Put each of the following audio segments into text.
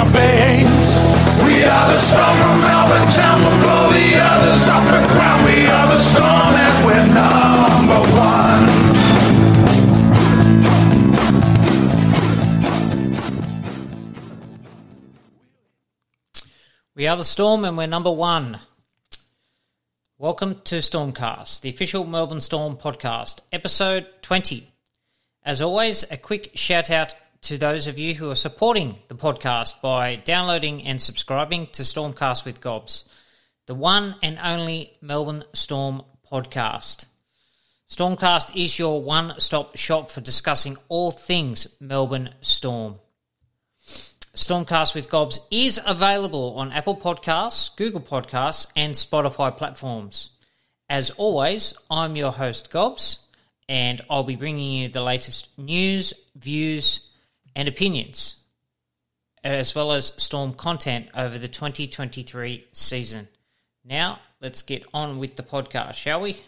our veins. We are the storm from Melbourne town. We'll blow the others off the ground. We are the storm and we're number one. We are the Storm and we're number one. Welcome to Stormcast, the official Melbourne Storm podcast, episode 20. As always, a quick shout out to those of you who are supporting the podcast by downloading and subscribing to Stormcast with Gobbs, the one and only Melbourne Storm podcast. Stormcast is your one stop shop for discussing all things Melbourne Storm. Stormcast with Gobbs is available on Apple Podcasts, Google Podcasts, and Spotify platforms. As always, I'm your host, Gobbs, and I'll be bringing you the latest news, views, and opinions, as well as Storm content over the 2023 season. Now, let's get on with the podcast, shall we?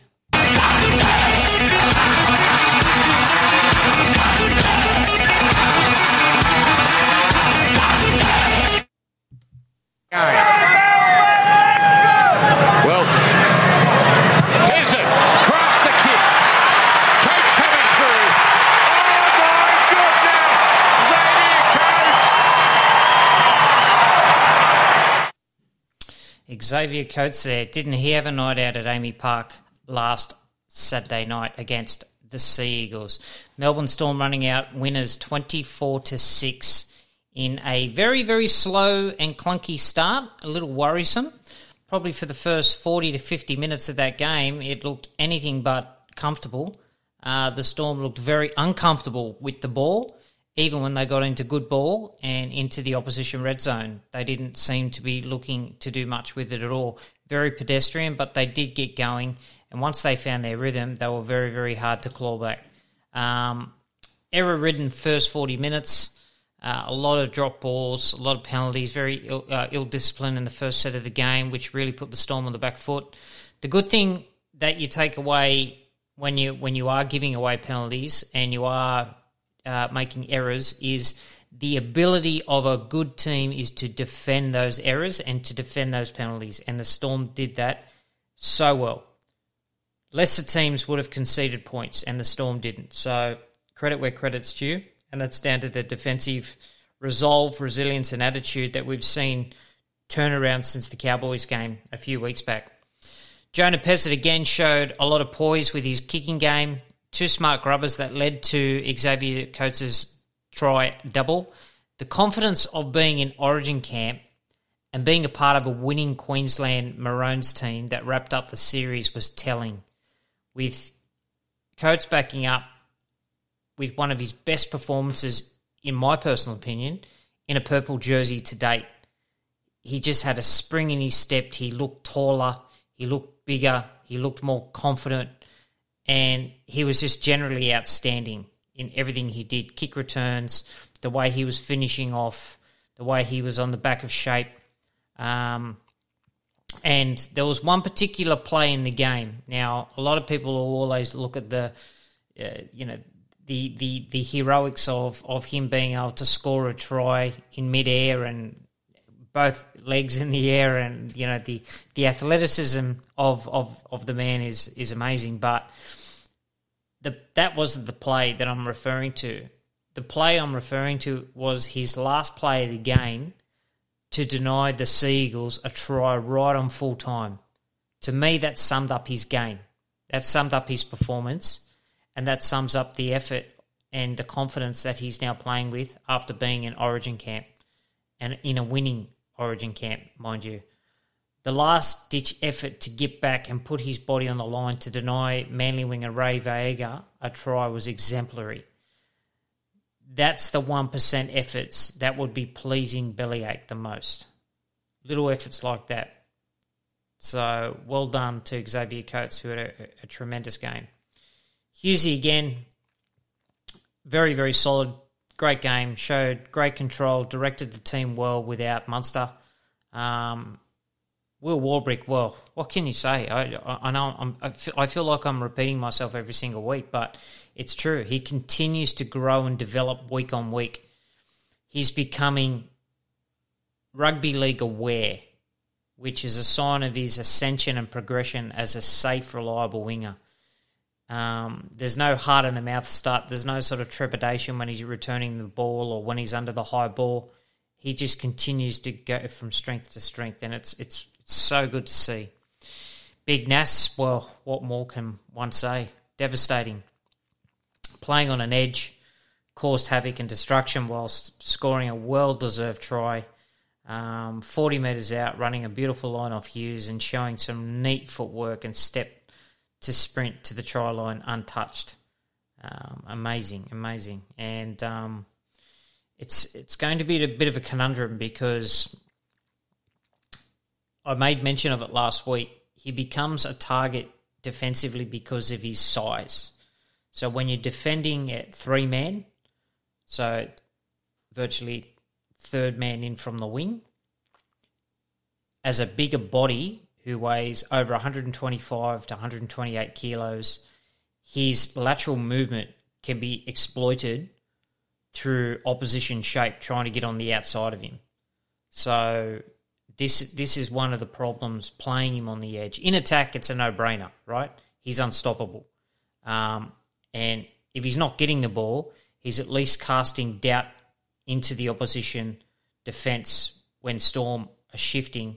Welsh. Xavier Coates there. Didn't he have a night out at AAMI Park last Saturday night against the Sea Eagles? Melbourne Storm running out winners 24 to 6 in a very, very slow and clunky start. A little worrisome. Probably for the first 40 to 50 minutes of that game, it looked anything but comfortable. Uh, the Storm looked very uncomfortable with the ball, even when they got into good ball and into the opposition red zone. They didn't seem to be looking to do much with it at all. Very pedestrian, but they did get going. And once they found their rhythm, they were very, very hard to claw back. Um, error ridden first 40 minutes. Uh, a lot of drop balls, a lot of penalties, very ill, uh, in the first set of the game, which really put the Storm on the back foot. The good thing that you take away when you when you are giving away penalties and you are uh, making errors is the ability of a good team is to defend those errors and to defend those penalties, and the Storm did that so well. Lesser teams would have conceded points, and the Storm didn't. So credit where credit's due and that's down to the defensive resolve, resilience, and attitude that we've seen turn around since the Cowboys game a few weeks back. Jonah Pezet again showed a lot of poise with his kicking game. Two smart grubbers that led to Xavier Coates' try double. The confidence of being in Origin camp and being a part of a winning Queensland Maroons team that wrapped up the series was telling. With Coates backing up with one of his best performances, in my personal opinion, in a purple jersey to date. He just had a spring in his step. He looked taller. He looked bigger. He looked more confident. And he was just generally outstanding in everything he did kick returns, the way he was finishing off, the way he was on the back of shape. Um, and there was one particular play in the game. Now, a lot of people always look at the, uh, you know, the, the, the heroics of, of him being able to score a try in midair and both legs in the air and you know the, the athleticism of, of, of the man is is amazing but the that wasn't the play that I'm referring to. The play I'm referring to was his last play of the game to deny the Sea Eagles a try right on full time. To me, that summed up his game. That summed up his performance and that sums up the effort and the confidence that he's now playing with after being in Origin camp and in a winning Origin camp, mind you. The last ditch effort to get back and put his body on the line to deny Manly winger Ray Vega a try was exemplary. That's the 1% efforts that would be pleasing Bellyache the most. Little efforts like that. So well done to Xavier Coates, who had a, a tremendous game. Husey again, very, very solid. Great game. Showed great control. Directed the team well without Munster. Um, Will Warbrick, well, what can you say? I, I, I know I'm, I, feel, like I'm repeating myself every single week, but it's true. He continues to grow and develop week on week. He's becoming rugby league aware, which is a sign of his ascension and progression as a safe, reliable winger. Um, there's no heart in the mouth start. There's no sort of trepidation when he's returning the ball or when he's under the high ball. He just continues to go from strength to strength, and it's it's, it's so good to see. Big Nas, well, what more can one say? Devastating. Playing on an edge, caused havoc and destruction whilst scoring a well deserved try. Um, 40 metres out, running a beautiful line off Hughes and showing some neat footwork and step to sprint to the try line untouched. Um, amazing, amazing, and um, it's it's going to be a bit of a conundrum because I made mention of it last week. He becomes a target defensively because of his size. So when you're defending at three man, so virtually third man in from the wing, as a bigger body, who weighs over 125 to 128 kilos, his lateral movement can be exploited through opposition shape trying to get on the outside of him. So this this is one of the problems playing him on the edge. In attack, it's a no brainer, right? He's unstoppable, um, and if he's not getting the ball, he's at least casting doubt into the opposition defense when Storm are shifting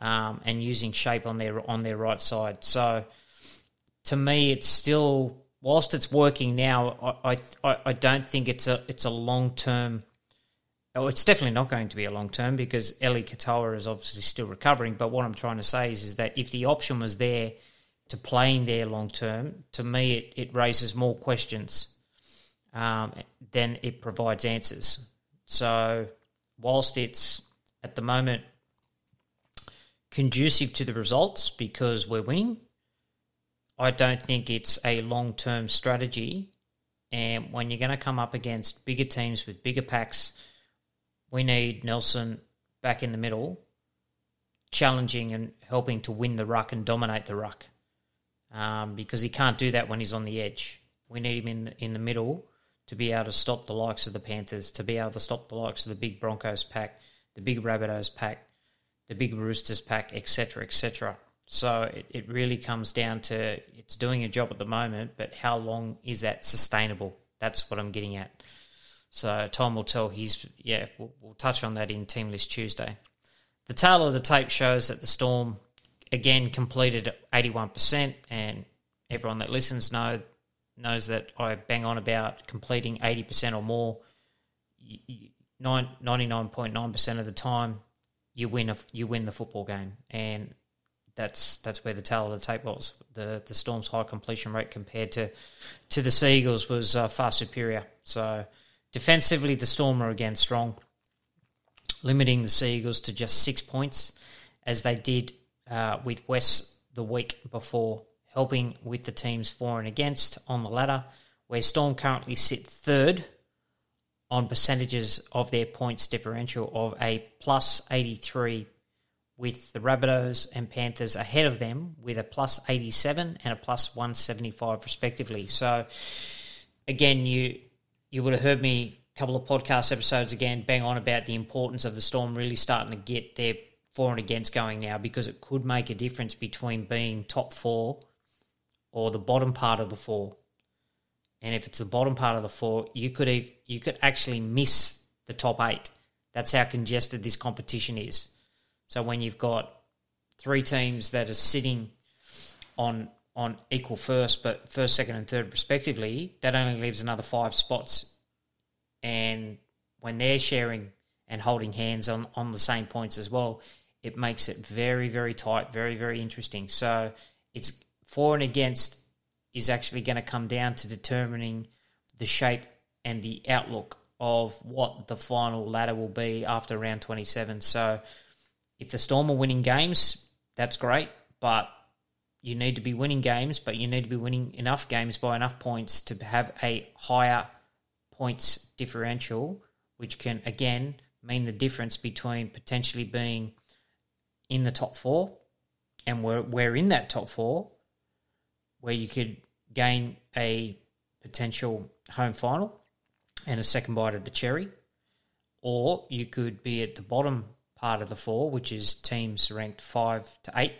um, and using shape on their on their right side. So to me, it's still whilst it's working now. I I, I don't think it's a it's a long term. Oh, it's definitely not going to be a long term because Eli Katoa is obviously still recovering. But what I'm trying to say is, is that if the option was there to playing there long term, to me it, it raises more questions um, than it provides answers. So whilst it's at the moment conducive to the results because we're winning. I don't think it's a long term strategy. And when you're going to come up against bigger teams with bigger packs, we need Nelson back in the middle, challenging and helping to win the ruck and dominate the ruck. Um, because he can't do that when he's on the edge. We need him in in the middle to be able to stop the likes of the Panthers, to be able to stop the likes of the big Broncos pack, the big Rabbitohs pack, the big Roosters pack, etc., etc. So it, it really comes down to it's doing a job at the moment, but how long is that sustainable? That's what I'm getting at. So time will tell. He's yeah, we'll, we'll touch on that in Team List Tuesday. The tale of the tape shows that the Storm again completed 81%, and everyone that listens know knows that I bang on about completing 80% or more. 99.9% of the time, you win a, you win the football game, and that's that's where the tale of the tape was. The the Storm's high completion rate compared to to the Seagulls was uh, far superior. So defensively, the Storm are again strong, limiting the Seagulls to just six points, as they did uh, with West the week before, helping with the teams for and against on the ladder, where Storm currently sit third on percentages of their points differential of a plus 83 with the Rabbitohs and Panthers ahead of them with a plus 87 and a plus 175 respectively. So again, you you would have heard me a couple of podcast episodes again bang on about the importance of the Storm really starting to get their for and against going now because it could make a difference between being top four or the bottom part of the four and if it's the bottom part of the four, you could you could actually miss the top eight. That's how congested this competition is. So when you've got three teams that are sitting on on equal first, but first, second, and third respectively, that only leaves another five spots. And when they're sharing and holding hands on, on the same points as well, it makes it very, very tight, very, very interesting. So it's for and against is actually going to come down to determining the shape and the outlook of what the final ladder will be after round 27. So if the Storm are winning games, that's great, but you need to be winning games, but you need to be winning enough games by enough points to have a higher points differential, which can again mean the difference between potentially being in the top four, and we're we're in that top four, where you could gain a potential home final and a second bite of the cherry, or you could be at the bottom part of the four, which is teams ranked five to eight.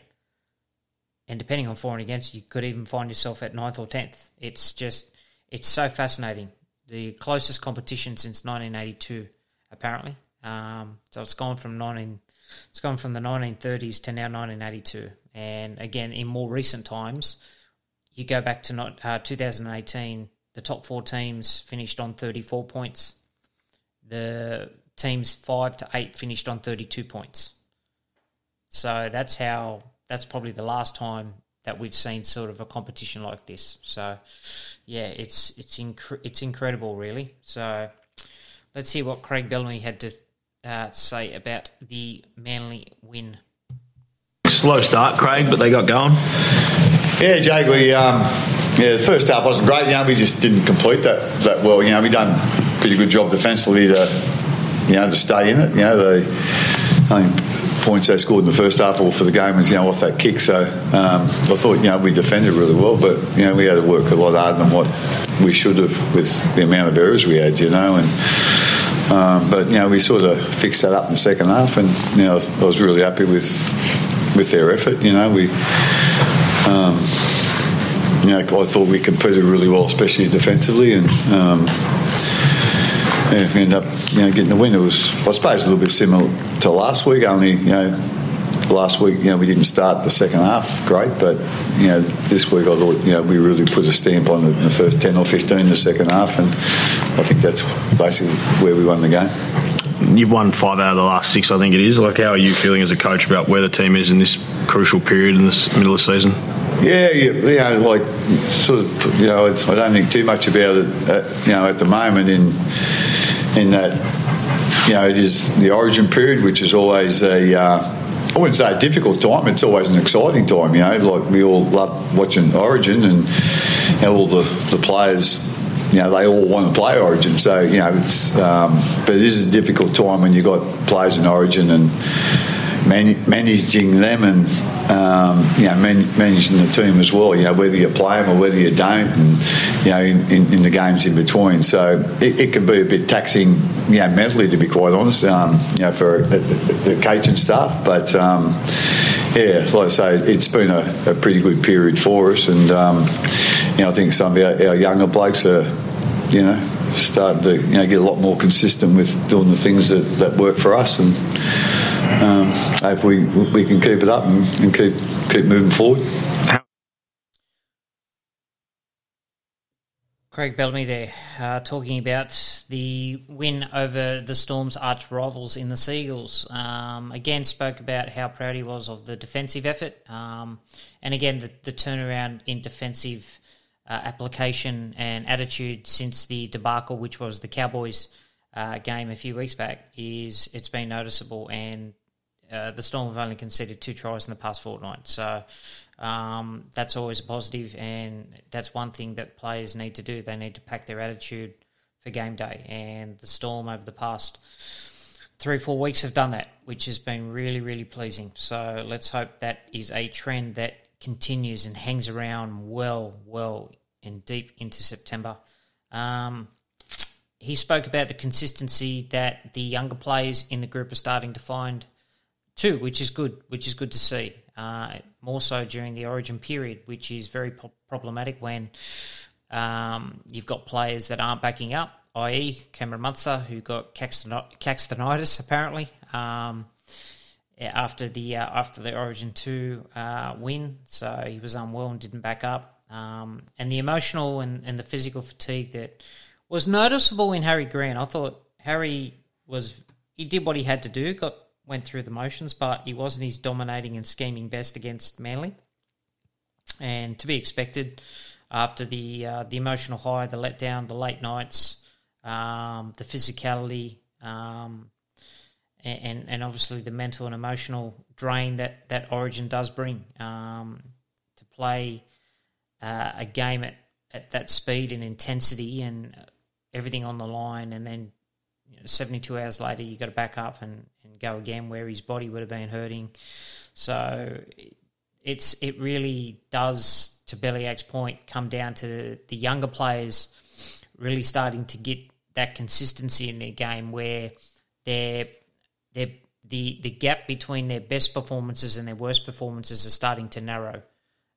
And depending on for and against, you could even find yourself at ninth or tenth. It's just, it's so fascinating. The closest competition since 1982, apparently. Um, so it's gone from 19, it's gone from the 1930s to now 1982. And again, in more recent times, you go back to not, uh, 2018, the top four teams finished on 34 points. The teams five to eight finished on 32 points. So that's how, that's probably the last time that we've seen sort of a competition like this. So, yeah, it's it's inc- it's incredible, really. So, let's hear what Craig Bellamy had to uh, say about the Manly win. Slow start, Craig, but they got going. Yeah, Jake, we um, yeah, the first half wasn't great. You know, we just didn't complete that that well. You know, we done a pretty good job defensively to you know to stay in it. You know, the I think points they scored in the first half all for the game was you know off that kick. So um, I thought you know we defended really well, but you know we had to work a lot harder than what we should have with the amount of errors we had. You know, and um, but you know we sort of fixed that up in the second half, and you know I was really happy with with their effort. You know we. Um, you know, I thought we competed really well, especially defensively, and um, yeah, we ended up you know getting the win. It was, I suppose, a little bit similar to last week. Only you know, last week you know we didn't start the second half great, but you know this week I thought you know we really put a stamp on the, the first ten or fifteen in the second half, and I think that's basically where we won the game. You've won five out of the last six, I think it is. Like, how are you feeling as a coach about where the team is in this crucial period in this middle of the season? Yeah, you, you know, like sort of, you know, I don't think too much about it, uh, you know, at the moment in in that, you know, it is the origin period, which is always a, uh, I wouldn't say a difficult time. It's always an exciting time, you know. Like we all love watching Origin, and you know, all the the players you know, they all want to play Origin. So, you know, it's, um, but it is a difficult time when you've got players in Origin and man- managing them and, um, you know, man- managing the team as well, you know, whether you play them or whether you don't, and, you know, in, in, in the games in between. So it, it, can be a bit taxing, you know, mentally, to be quite honest, um, you know, for the, the, the coaching staff. But, um, yeah, like I say, it's been a, a, pretty good period for us, and um, you know, I think some of our, our, younger blokes are, you know, starting to you know get a lot more consistent with doing the things that, that work for us, and um, we, we can keep it up and, and keep keep moving forward. Craig Bellamy there, uh, talking about the win over the Storm's arch rivals in the Seagulls. Um, again, spoke about how proud he was of the defensive effort, um, and again the, the, turnaround in defensive uh, application and attitude since the debacle, which was the Cowboys uh, game a few weeks back, is it's been noticeable. And uh, the Storm have only conceded two tries in the past fortnight, so um, that's always a positive, and that's one thing that players need to do. They need to pack their attitude for game day, and the Storm over the past three four weeks have done that, which has been really, really pleasing. So let's hope that is a trend that continues and hangs around well, well and deep into September. Um, he spoke about the consistency that the younger players in the group are starting to find too, which is good, which is good to see uh, more so during the origin period, which is very po- problematic when um, you've got players that aren't backing up, i.e., Cameron Munster, who got caxtonitis apparently um, after the uh, after the Origin two uh, win, so he was unwell and didn't back up, um, and the emotional and, and the physical fatigue that was noticeable in Harry Green. I thought Harry was he did what he had to do, got went through the motions, but he wasn't his dominating and scheming best against Manly. And to be expected after the uh, the emotional high, the letdown, the late nights, um, the physicality, um, and and obviously the mental and emotional drain that that Origin does bring um, to play uh, a game at, at that speed and intensity and everything on the line, and then you know, 72 hours later you got to back up and, and go again where his body would have been hurting. So it's it really does, to Bellyache's point, come down to the younger players really starting to get that consistency in their game where they're, they're, the, the gap between their best performances and their worst performances are starting to narrow.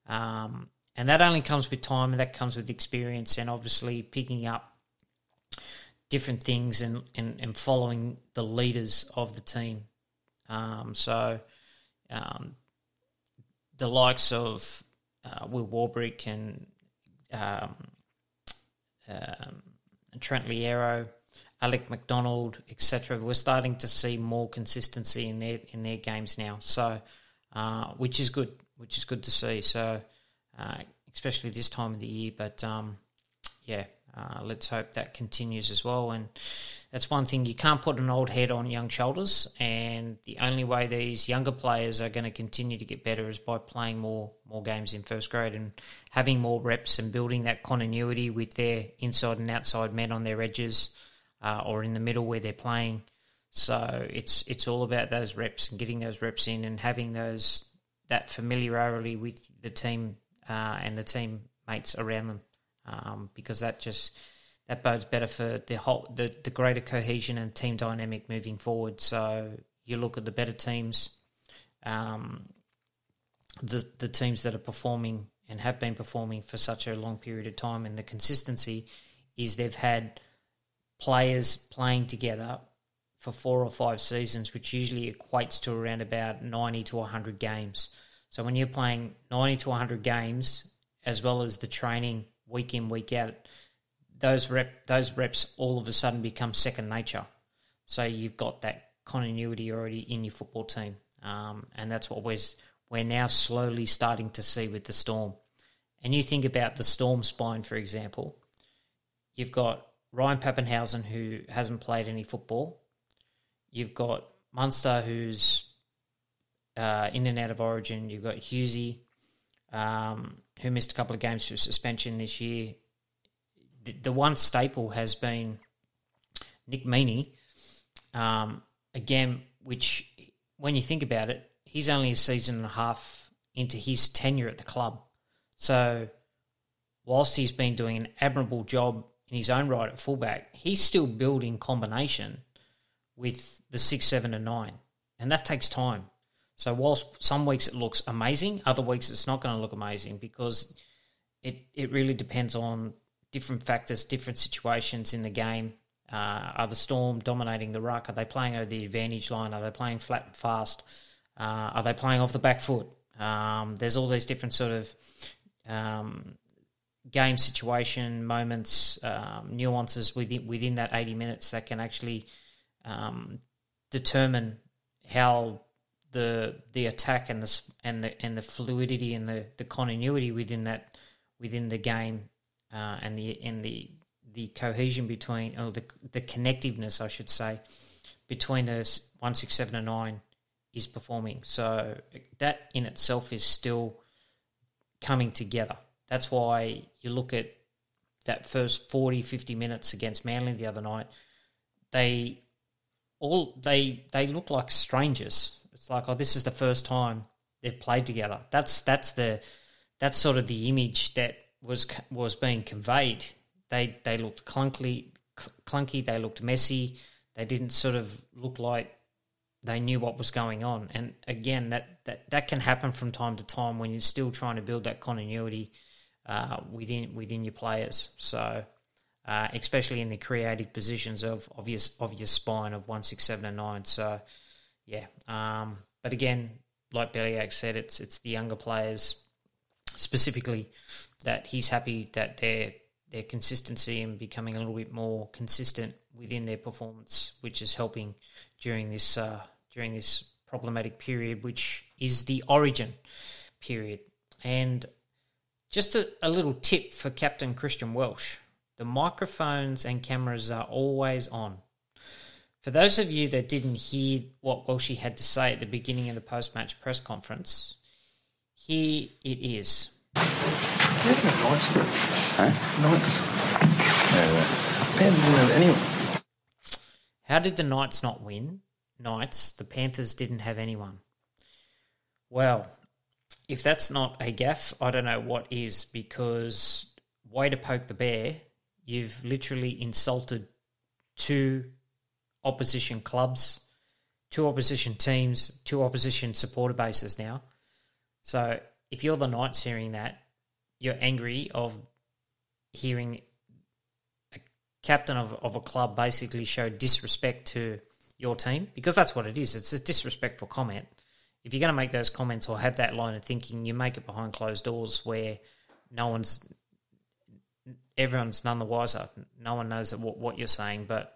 Um, and that only comes with time and that comes with experience and obviously picking up different things and, and, and following the leaders of the team. Um, so um, the likes of uh, Will Warbrick and um, um, Trent Loiero, Alec MacDonald, etc. We're starting to see more consistency in their in their games now. So, uh, which is good, which is good to see. So, uh, especially this time of the year. But um, yeah, uh, let's hope that continues as well. And that's one thing you can't put an old head on young shoulders. And the only way these younger players are going to continue to get better is by playing more more games in first grade and having more reps and building that continuity with their inside and outside men on their edges uh, or in the middle where they're playing. So it's it's all about those reps and getting those reps in and having those that familiarity with the team uh, and the team mates around them um, because that just that bodes better for the whole the, the greater cohesion and team dynamic moving forward. So you look at the better teams, um, the the teams that are performing and have been performing for such a long period of time, and the consistency is they've had players playing together for four or five seasons, which usually equates to around about ninety to hundred games. So when you're playing ninety to hundred games, as well as the training week in week out, those rep those reps all of a sudden become second nature. So you've got that continuity already in your football team, um, and that's what we're we're now slowly starting to see with the Storm. And you think about the Storm spine, for example. You've got Ryan Papenhuyzen, who hasn't played any football. You've got Munster, who's uh, in and out of Origin. You've got Husey. um, who missed a couple of games for suspension this year. The, the one staple has been Nick Meaney, um, again, which when you think about it, he's only a season and a half into his tenure at the club. So, whilst he's been doing an admirable job in his own right at fullback, he's still building combination with the six, seven, and nine, and that takes time. So whilst some weeks it looks amazing, other weeks it's not going to look amazing because it it really depends on different factors, different situations in the game. Uh, are the Storm dominating the ruck? Are they playing over the advantage line? Are they playing flat and fast? Uh, are they playing off the back foot? Um, there's all these different sort of um, game situation moments, um, nuances within within that 80 minutes that can actually um, determine how the the attack and the and the and the fluidity and the, the continuity within that within the game uh, and the and the the cohesion between or the the connectiveness I should say between those one six seven and nine is performing. So that in itself is still coming together. That's why you look at that first 40, 50 minutes against Manly the other night. They all they they look like strangers. It's like, oh, this is the first time they've played together. That's that's the that's sort of the image that was was being conveyed. They they looked clunky, clunky. They looked messy. They didn't sort of look like they knew what was going on. And again, that, that, that can happen from time to time when you're still trying to build that continuity uh, within within your players. So, uh, especially in the creative positions of of your, of your spine of one, six, seven, and nine. So, yeah. Um, but again, like Bellyache said, it's it's the younger players specifically that he's happy that their their consistency and becoming a little bit more consistent within their performance, which is helping during this uh, during this problematic period, which is the origin period. And just a, a little tip for Captain Christian Welsh: the microphones and cameras are always on. For those of you that didn't hear what Welshie had to say at the beginning of the post match press conference, here it is. Knights. Huh? Knights. Yeah, Panthers didn't have anyone. How did the Knights not win? Knights, the Panthers didn't have anyone. Well, if that's not a gaffe, I don't know what is because way to poke the bear, you've literally insulted two opposition clubs, two opposition teams, two opposition supporter bases now. So if you're the Knights hearing that, you're angry of hearing a captain of, of a club basically show disrespect to your team because that's what it is. It's a disrespectful comment. If you're going to make those comments or have that line of thinking, you make it behind closed doors where no one's, everyone's none the wiser. No one knows what, what you're saying. But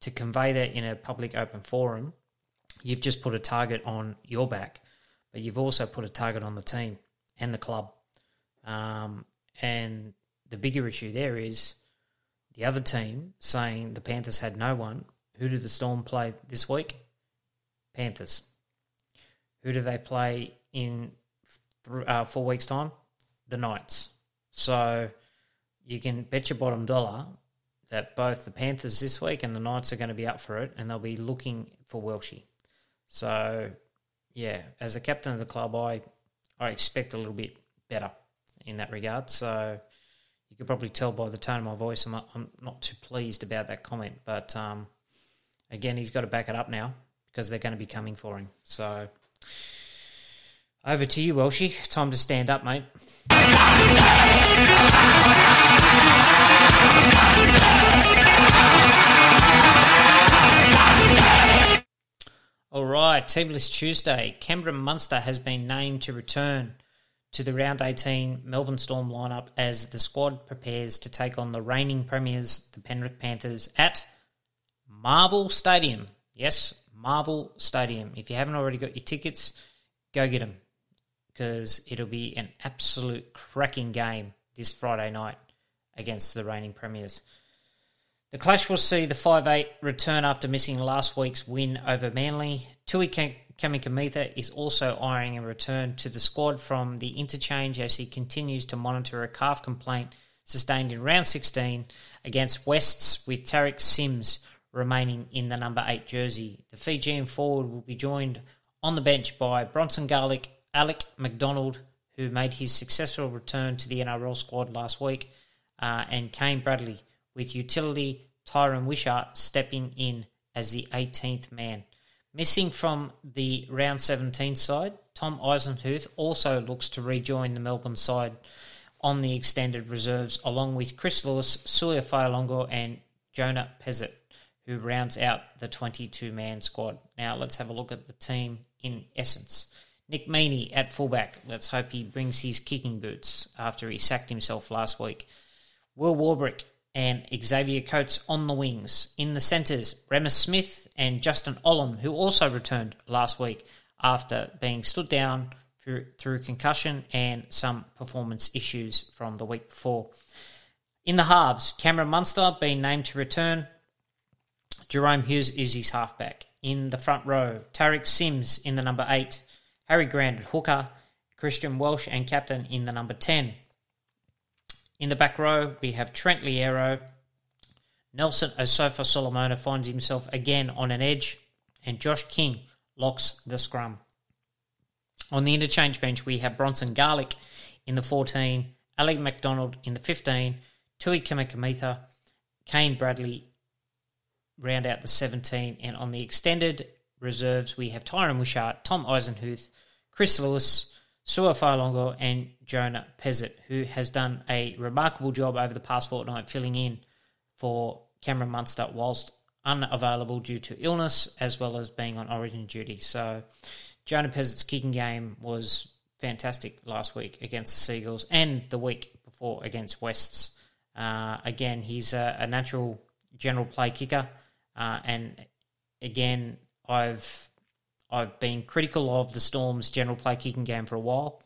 to convey that in a public open forum, you've just put a target on your back, but you've also put a target on the team and the club. Um, and the bigger issue there is the other team saying the Panthers had no one. Who did the Storm play this week? Panthers. Who do they play in th- uh, four weeks' time? The Knights. So you can bet your bottom dollar that both the Panthers this week and the Knights are going to be up for it, and they'll be looking for Welshie. So, yeah, as a captain of the club, I I expect a little bit better in that regard. So you could probably tell by the tone of my voice, I'm not, I'm not too pleased about that comment. But um, again, he's got to back it up now because they're going to be coming for him. So over to you, Welshie. Time to stand up, mate. All right, Team List Tuesday. Cameron Munster has been named to return to the Round 18 Melbourne Storm lineup as the squad prepares to take on the reigning premiers, the Penrith Panthers, at Marvel Stadium. Yes, Marvel Stadium. If you haven't already got your tickets, go get them because it'll be an absolute cracking game this Friday night against the reigning premiers. The clash will see the 5-8 return after missing last week's win over Manly. Tui Kamikamica is also eyeing a return to the squad from the interchange as he continues to monitor a calf complaint sustained in round 16 against Wests with Tariq Sims remaining in the number 8 jersey. The Fijian forward will be joined on the bench by Bronson Garlick, Alec MacDonald, who made his successful return to the NRL squad last week, uh, and Kane Bradley, with utility Tyran Wishart stepping in as the 18th man. Missing from the round 17 side, Tom Eisenhuth also looks to rejoin the Melbourne side on the extended reserves, along with Chris Lewis, Sua Fa'alogo, and Jonah Pezet, who rounds out the 22 man squad. Now, let's have a look at the team in essence. Nick Meaney at fullback. Let's hope he brings his kicking boots after he sacked himself last week. Will Warbrick and Xavier Coates on the wings. In the centres, Reimis Smith and Justin Olam, who also returned last week after being stood down through, through concussion and some performance issues from the week before. In the halves, Cameron Munster being named to return. Jahrome Hughes is his halfback. In the front row, Tariq Sims in the number 8, Harry Grant at hooker, Christian Welsh and captain in the number 10. In the back row, we have Trent Loiero. Nelson Asofa Solomona finds himself again on an edge, and Josh King locks the scrum. On the interchange bench, we have Bronson Garlick in the 14, Alec MacDonald in the 15, Tui Kamikamica, Kane Bradley round out the 17, and on the extended reserves, we have Tyran Wishart, Tom Eisenhuth, Chris Lewis, Sua Fa'alogo and Jonah Pezet, who has done a remarkable job over the past fortnight filling in for Cameron Munster whilst unavailable due to illness as well as being on origin duty. So Jonah Pezet's kicking game was fantastic last week against the Seagulls and the week before against Wests. Uh, again, he's a, a, natural general play kicker, uh, and again, I've I've been critical of the Storm's general play kicking game for a while,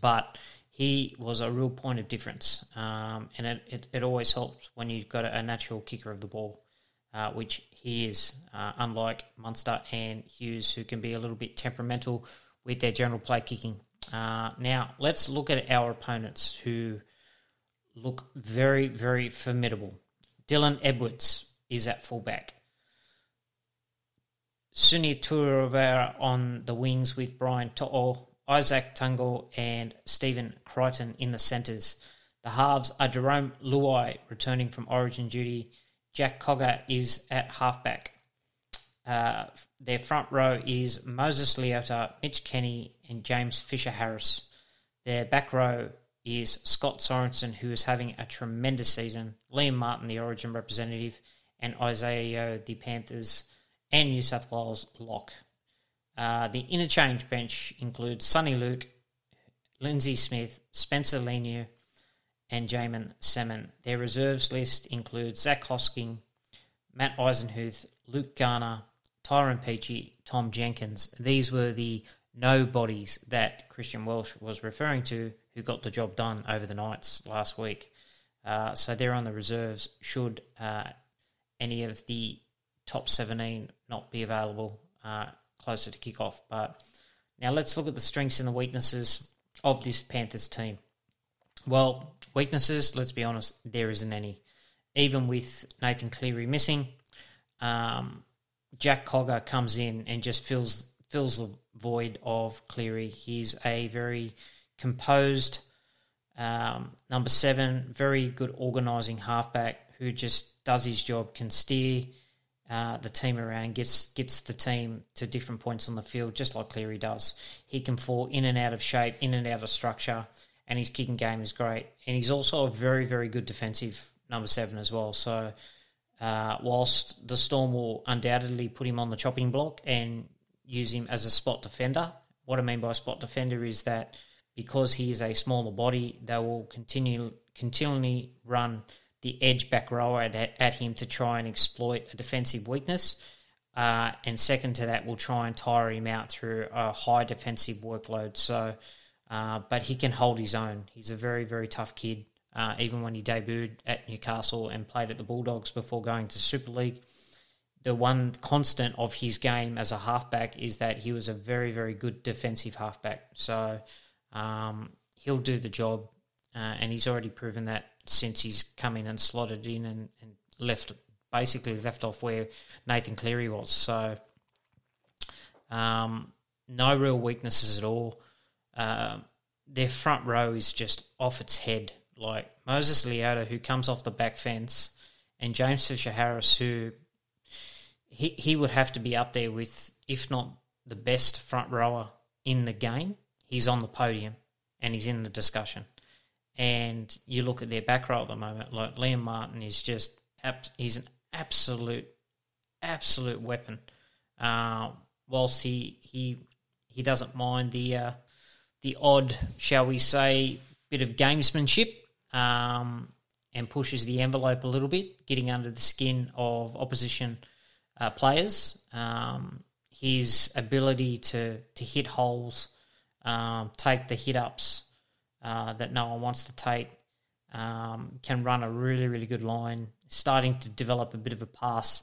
but he was a real point of difference. Um, and it, it, it, always helps when you've got a, natural kicker of the ball, uh, which he is, uh, unlike Munster and Hughes, who can be a little bit temperamental with their general play kicking. Uh, now, let's look at our opponents who look very, very formidable. Dylan Edwards is at fullback. Sunia Turavera on the wings with Brian To'o, Isaac Tungo, and Stephen Crichton in the centres. The halves are Jarome Luai returning from Origin duty. Jack Cogger is at halfback. Uh, their front row is Moses Leota, Mitch Kenny, and James Fisher Harris. Their back row is Scott Sorensen, who is having a tremendous season, Liam Martin, the Origin representative, and Isaah the Panthers and New South Wales lock. Uh, the interchange bench includes Soni Luke, Lindsay Smith, Spencer Leniu, and Jaeman Salmon. Their reserves list includes Zac Hosking, Matt Eisenhuth, Luke Garner, Tyrone Peachey, Tom Jenkins. These were the nobodies that Christian Welsh was referring to who got the job done over the Knights last week. Uh, so they're on the reserves should uh, any of the top 17 not be available uh, closer to kick-off. But now let's look at the strengths and the weaknesses of this Panthers team. Well, weaknesses, let's be honest, there isn't any. Even with Nathan Cleary missing, um, Jack Cogger comes in and just fills fills the void of Cleary. He's a very composed um, number seven, very good organising halfback who just does his job, can steer uh, the team around, gets gets the team to different points on the field, just like Cleary does. He can fall in and out of shape, in and out of structure, and his kicking game is great. And he's also a very, very good defensive number seven as well. So, uh, whilst the Storm will undoubtedly put him on the chopping block and use him as a spot defender, what I mean by spot defender is that because he is a smaller body, they will continue continually run the edge back rower at, at him to try and exploit a defensive weakness. Uh, and second to that, we'll try and tire him out through a high defensive workload. So, uh, but he can hold his own. He's a very, very tough kid. Uh, even when he debuted at Newcastle and played at the Bulldogs before going to Super League, the one constant of his game as a halfback is that he was a very, very good defensive halfback. So um, he'll do the job, uh, and he's already proven that since he's come in and slotted in and, and left basically left off where Nathan Cleary was. So um, no real weaknesses at all. Uh, their front row is just off its head. Like Moses Leota, who comes off the back fence, and James Fisher Harris, who he he would have to be up there with, if not the best front rower in the game. He's on the podium and he's in the discussion and you look at their back row at the moment, like Liam Martin is just he's an absolute absolute weapon. Uh, whilst he he he doesn't mind the uh, the odd, shall we say, bit of gamesmanship, um, and pushes the envelope a little bit, getting under the skin of opposition uh, players. Um, his ability to to hit holes, um, take the hit ups, uh, that no one wants to take. Um, can run a really, really good line. Starting to develop a bit of a pass.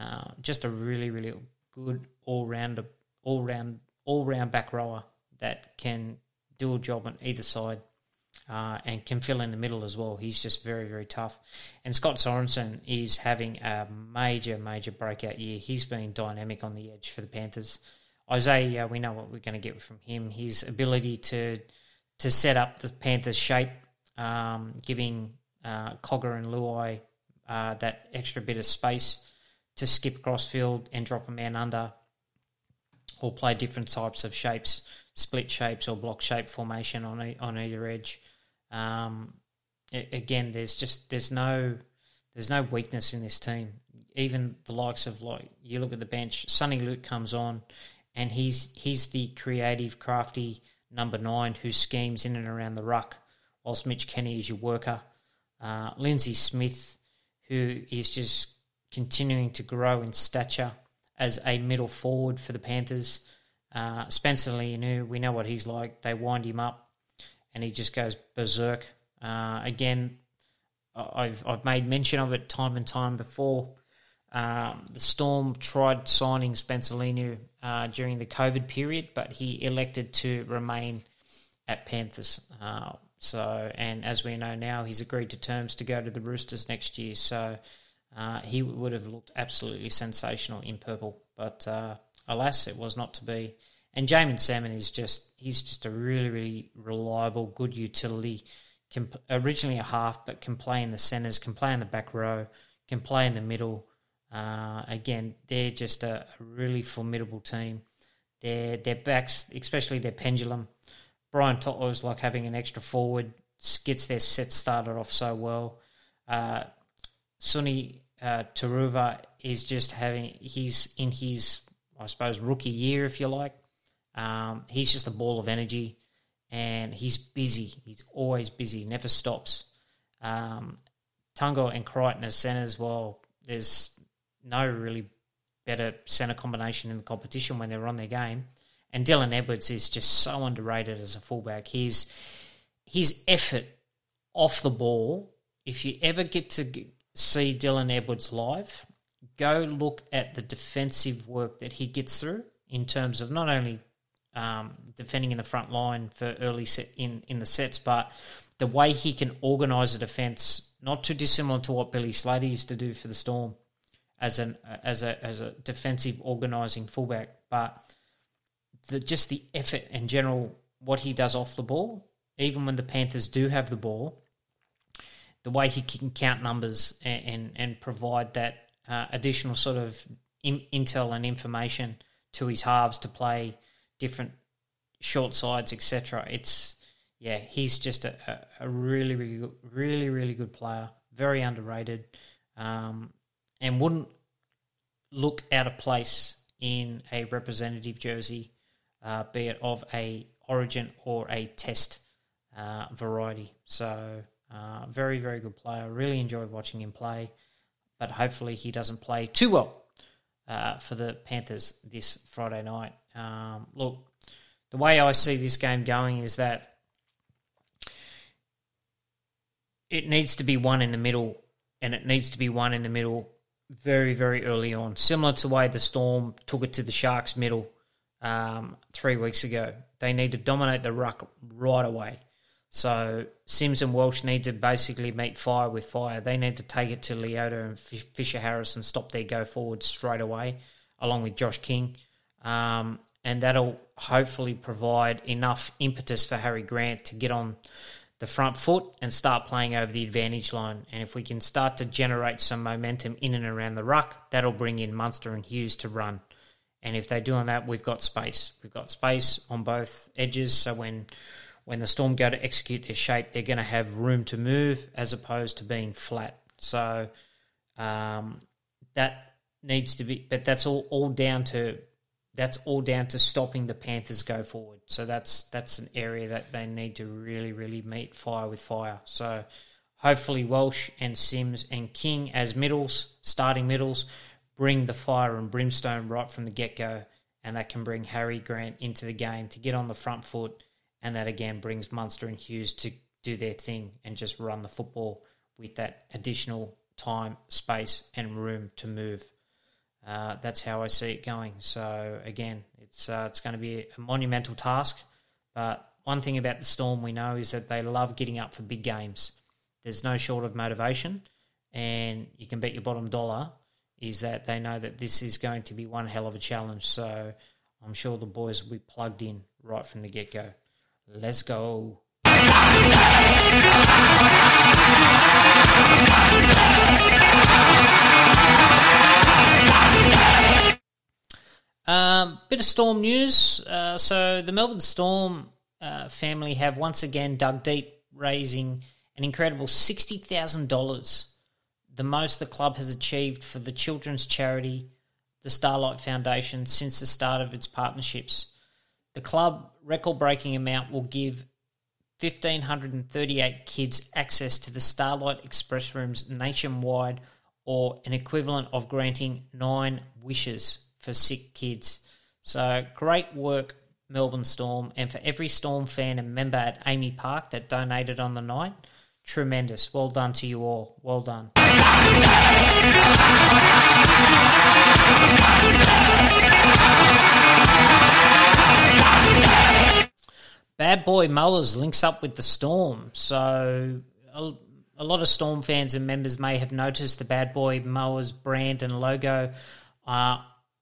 Uh, just a really, really good all round, all round, all round back rower that can do a job on either side. Uh, and can fill in the middle as well. He's just very, very tough. And Scott Sorensen is having a major, major breakout year. He's been dynamic on the edge for the Panthers. Isaah, we know what we're going to get from him. His ability to to set up the Panthers' shape, um, giving uh, Cogger and Luai uh, that extra bit of space to skip across field and drop a man under, or play different types of shapes, split shapes or block shape formation on e- on either edge. Um, it, again, there's just there's no there's no weakness in this team. Even the likes of like you look at the bench, Soni Luke comes on, and he's he's the creative, crafty number nine, who schemes in and around the ruck, whilst Mitch Kenny is your worker. Uh, Lindsay Smith, who is just continuing to grow in stature as a middle forward for the Panthers. Uh, Spencer Leniu, we know what he's like. They wind him up, and he just goes berserk. Uh, again, I've I've made mention of it time and time before. Um, the Storm tried signing Spencer Leniu uh, during the COVID period, but he elected to remain at Panthers. Uh, so, and as we know now, he's agreed to terms to go to the Roosters next year. So, uh, he would have looked absolutely sensational in purple. but uh, alas, it was not to be. And Jaeman Salmon is just he's just a really really reliable, good utility. Can, originally a half, but can play in the centres, can play in the back row, can play in the middle. Uh, again, they're just a, really formidable team. Their their backs, especially their pendulum. Brian To'o's like having an extra forward, gets their set started off so well. Uh, Sunny uh, Turuva is just having he's in his I suppose rookie year, if you like. Um, he's just a ball of energy, and he's busy. He's always busy, never stops. Um, Tago and Crichton as centres, well, there's no really better centre combination in the competition when they're on their game. And Dylan Edwards is just so underrated as a fullback. His his effort off the ball. If you ever get to see Dylan Edwards live, go look at the defensive work that he gets through in terms of not only um, defending in the front line for early set in, in the sets, but the way he can organise a defence, not too dissimilar to what Billy Slater used to do for the Storm as an as a as a defensive organising fullback, but the just the effort and general what he does off the ball, even when the Panthers do have the ball, the way he can count numbers and and, and provide that uh, additional sort of in, intel and information to his halves to play different short sides, etc. It's yeah, he's just a, a, really, really, really, really good player. Very underrated, um, and wouldn't look out of place in a representative jersey, uh, be it of a Origin or a Test uh, variety. So, uh, very, very good player. Really enjoyed watching him play, but hopefully he doesn't play too well uh, for the Panthers this Friday night. Um, look, the way I see this game going is that it needs to be one in the middle, and it needs to be one in the middle very, very early on, similar to the way the Storm took it to the Sharks middle um, three weeks ago. They need to dominate the ruck right away. So Sims and Welsh need to basically meet fire with fire. They need to take it to Leota and Fisher Harris and stop their go forward straight away, along with Josh King. Um, and that'll hopefully provide enough impetus for Harry Grant to get on the front foot and start playing over the advantage line. And if we can start to generate some momentum in and around the ruck, that'll bring in Munster and Hughes to run. And if they're doing that, we've got space. We've got space on both edges. So when when the Storm go to execute their shape, they're going to have room to move as opposed to being flat. So um, that needs to be, but that's all, all down to that's all down to stopping the Panthers go forward. So that's that's an area that they need to really, really meet fire with fire. So hopefully Welsh and Sims and King as middles, starting middles, bring the fire and brimstone right from the get go, and that can bring Harry Grant into the game to get on the front foot, and that again brings Munster and Hughes to do their thing and just run the football with that additional time, space, and room to move. Uh, that's how I see it going. So again, it's uh, it's going to be a monumental task. But one thing about the Storm we know is that they love getting up for big games. There's no short of motivation, and you can bet your bottom dollar is that they know that this is going to be one hell of a challenge. So I'm sure the boys will be plugged in right from the get go. Let's go. Um, bit of storm news. Uh, so the Melbourne Storm uh, family have once again dug deep, raising an incredible sixty thousand dollars, the most the club has achieved for the children's charity, the Starlight Foundation, since the start of its partnerships. The club record-breaking amount will give 1,538 kids access to the Starlight Express rooms nationwide, or an equivalent of granting nine wishes for sick kids. So great work, Melbourne Storm, and for every Storm fan and member at AAMI Park that donated on the night, tremendous. Well done to you all. Well done. Bad Boy Mowers links up with the Storm. So a, a, lot of Storm fans and members may have noticed the Bad Boy Mowers brand and logo uh,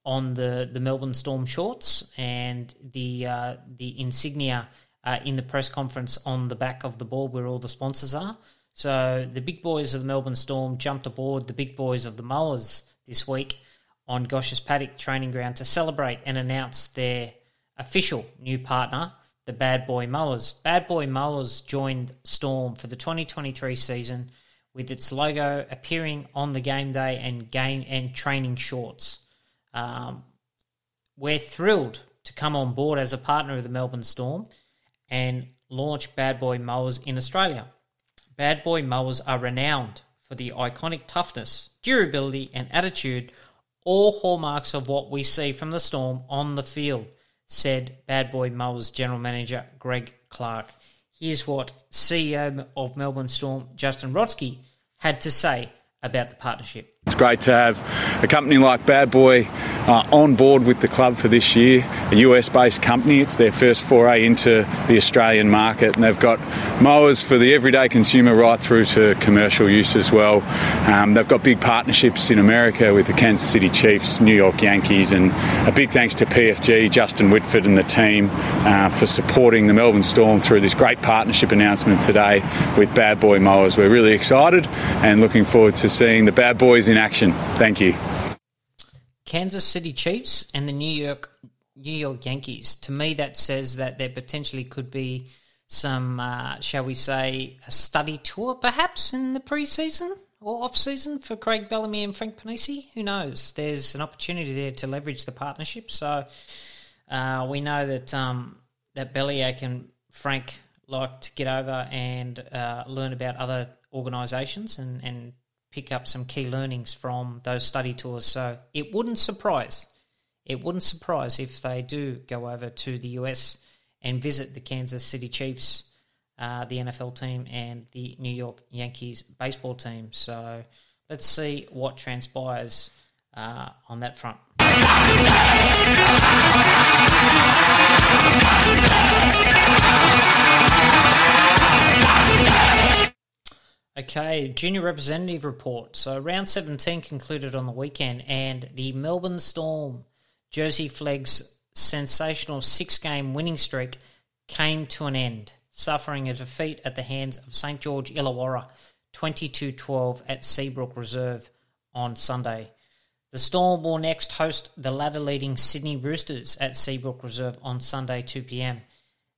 on the, the Melbourne Storm shorts and the uh, the insignia uh, in the press conference on the back of the board where all the sponsors are. So the big boys of the Melbourne Storm jumped aboard the big boys of the Mowers this week on Gosch's Paddock training ground to celebrate and announce their official new partner, the Bad Boy Mowers. Bad Boy Mowers joined Storm for the 2023 season with its logo appearing on the game day and game and training shorts. Um, we're thrilled to come on board as a partner of the Melbourne Storm and launch Bad Boy Mowers in Australia. Bad Boy Mowers are renowned for the iconic toughness, durability, and attitude, all hallmarks of what we see from the Storm on the field, said Bad Boy Mowers General Manager Greg Clark. Here's what CEO of Melbourne Storm, Justin Rodski, had to say about the partnership. It's great to have a company like Bad Boy uh, on board with the club for this year, a US based company. It's their first foray into the Australian market, and they've got mowers for the everyday consumer right through to commercial use as well. Um, they've got big partnerships in America with the Kansas City Chiefs, New York Yankees, and a big thanks to PFG, Justin Whitford, and the team uh, for supporting the Melbourne Storm through this great partnership announcement today with Bad Boy Mowers. We're really excited and looking forward to seeing the Bad Boys in action. Thank you. Kansas City Chiefs and the New York New York Yankees. To me, that says that there potentially could be some, uh, shall we say, a study tour perhaps in the preseason or off season for Craig Bellamy and Frank Ponissi. Who knows? There's an opportunity there to leverage the partnership. So uh, we know that um, that Bellyache and Frank like to get over and uh, learn about other organisations and, and pick up some key learnings from those study tours. So it wouldn't surprise, it wouldn't surprise if they do go over to the US and visit the Kansas City Chiefs, uh, the NFL team, and the New York Yankees baseball team. So let's see what transpires uh, on that front. Okay, junior representative report. So round 17 concluded on the weekend, and the Melbourne Storm Jersey Flegg sensational six game winning streak came to an end, suffering a defeat at the hands of St George Illawarra 22 12 at Seabrook Reserve on Sunday. The Storm will next host the ladder leading Sydney Roosters at Seabrook Reserve on Sunday 2 pm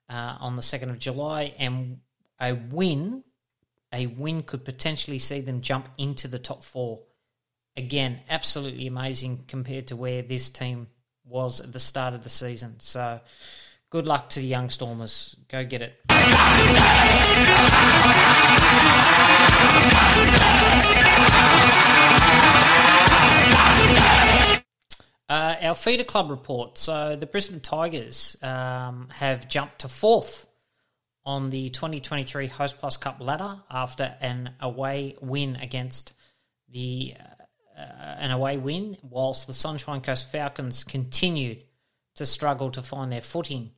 uh, on the 2nd of July, and a win a win could potentially see them jump into the top four. Again, absolutely amazing compared to where this team was at the start of the season. So, good luck to the young Stormers. Go get it. Uh, our feeder club report. So the Brisbane Tigers um, have jumped to fourth on the 2023 Hostplus Cup ladder after an away win against the uh, an away win, whilst the Sunshine Coast Falcons continued to struggle to find their footing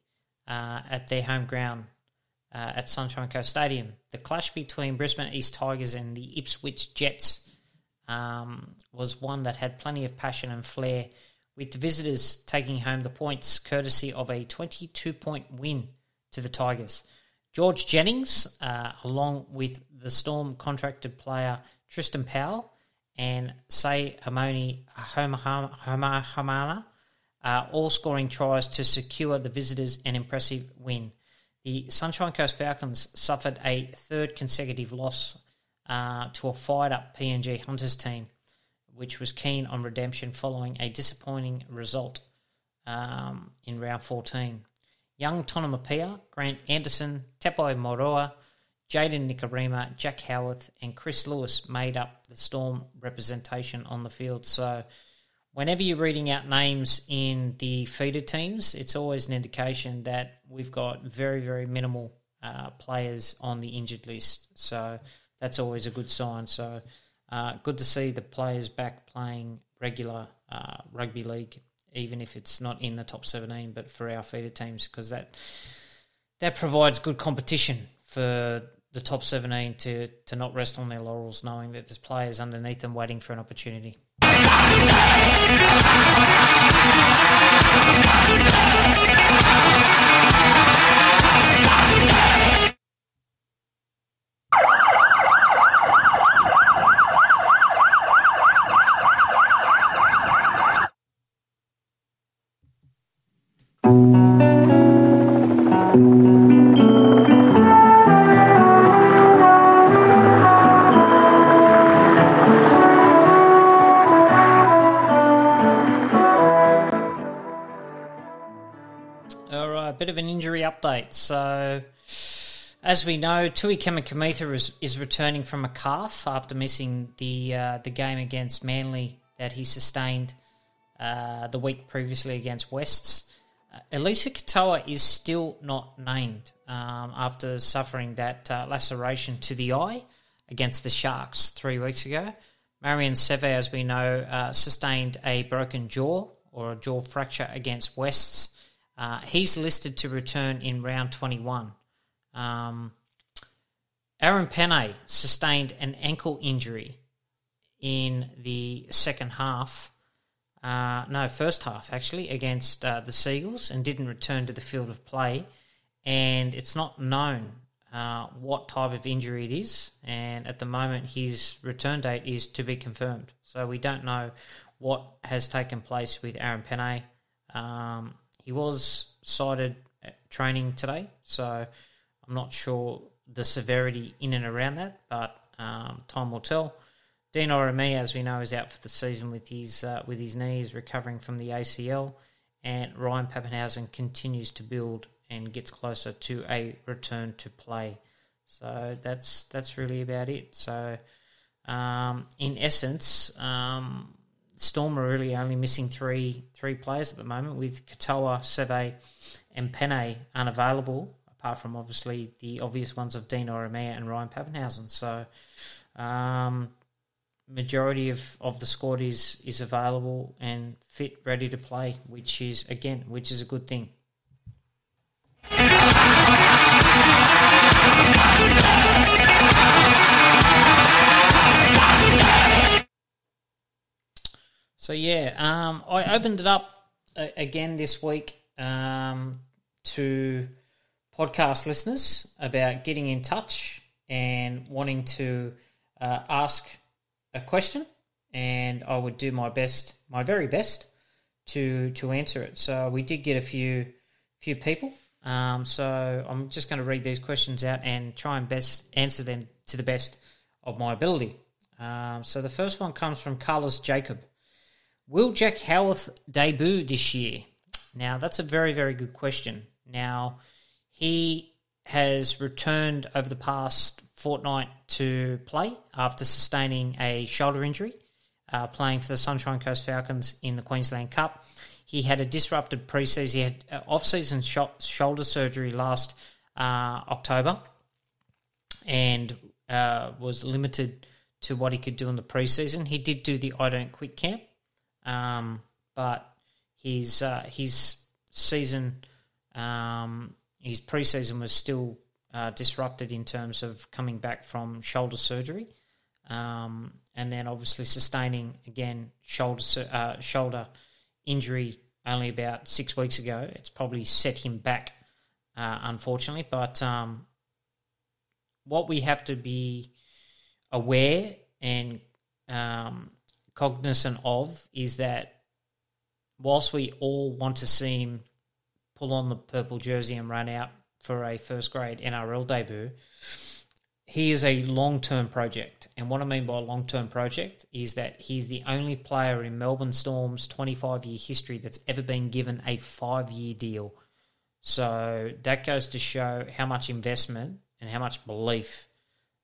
uh, at their home ground uh, at Sunshine Coast Stadium. The clash between Brisbane East Tigers and the Ipswich Jets um, was one that had plenty of passion and flair, with the visitors taking home the points courtesy of a 22 point win to the Tigers. George Jennings, uh, along with the Storm contracted player Tristan Powell and Say Amoni Hamana, uh, all scoring tries to secure the visitors an impressive win. The Sunshine Coast Falcons suffered a third consecutive loss uh, to a fired up PNG Hunters team, which was keen on redemption following a disappointing result um, in round 14. Young Tonumaipea, Grant Anderson, Tepai Moeroa, Jayden Nikorima, Jack Howarth, and Chris Lewis made up the Storm representation on the field. So, whenever you're reading out names in the feeder teams, it's always an indication that we've got very, very minimal uh, players on the injured list. So, that's always a good sign. So, uh, good to see the players back playing regular uh, rugby league even if it's not in the top 17, but for our feeder teams, because that that provides good competition for the top 17 to, to not rest on their laurels, knowing that there's players underneath them waiting for an opportunity. As we know, Tui Kamikamica is, is returning from a calf after missing the uh, the game against Manly that he sustained uh, the week previously against Wests. Uh, Eliesa Katoa is still not named um, after suffering that uh, laceration to the eye against the Sharks three weeks ago. Marion Seve, as we know, uh, sustained a broken jaw or a jaw fracture against Wests. Uh, he's listed to return in round 21. Um, Aaron Pene sustained an ankle injury in the second half. Uh, no, first half actually against uh, the Seagulls and didn't return to the field of play. And it's not known uh, what type of injury it is. And at the moment, his return date is to be confirmed. So we don't know what has taken place with Aaron Pene. Um, he was sighted training today, so I'm not sure the severity in and around that, but um, time will tell. Dean Ieremia, as we know, is out for the season with his uh, with his knees recovering from the ACL, and Ryan Papenhuyzen continues to build and gets closer to a return to play. So that's that's really about it. So um, in essence, um, Storm are really only missing three three players at the moment, with Katoa, Seve, and Pene unavailable, apart from obviously the obvious ones of Dean Ieremia and Ryan Papenhuyzen. So, um, majority of, of the squad is is available and fit, ready to play, which is again, which is a good thing. So yeah, um, I opened it up uh, again this week um, to podcast listeners about getting in touch and wanting to uh, ask a question, and I would do my best, my very best, to to answer it. So we did get a few few people. Um, so I'm just going to read these questions out and try and best answer them to the best of my ability. Um, so the first one comes from Carlos Jacob. Will Jack Howarth debut this year? Now, that's a very, very good question. Now, he has returned over the past fortnight to play after sustaining a shoulder injury, uh, playing for the Sunshine Coast Falcons in the Queensland Cup. He had a disrupted preseason. He had uh, off-season sh- shoulder surgery last uh, October, and uh, was limited to what he could do in the preseason. He did do the I Don't Quit camp, um, but his uh, his season, um, his preseason was still uh, disrupted in terms of coming back from shoulder surgery, um, and then obviously sustaining again shoulder uh, shoulder injury only about six weeks ago. It's probably set him back, uh, unfortunately. But um, what we have to be aware and um, cognizant of is that whilst we all want to see him pull on the purple jersey and run out for a first grade NRL debut, he is a long term project. And what I mean by long term project is that he's the only player in Melbourne Storm's 25 year history that's ever been given a five year deal. So that goes to show how much investment and how much belief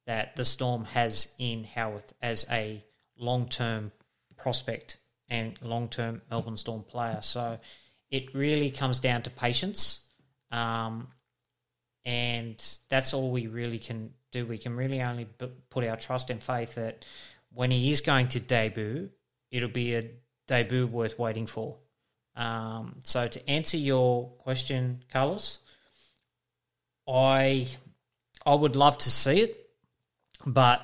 that the Storm has in Howarth as a long term prospect and long term Melbourne Storm player. So it really comes down to patience. Um, and that's all we really can do. We can really only put our trust and faith that when he is going to debut, it'll be a debut worth waiting for. Um, so to answer your question, Carlos, I I would love to see it, but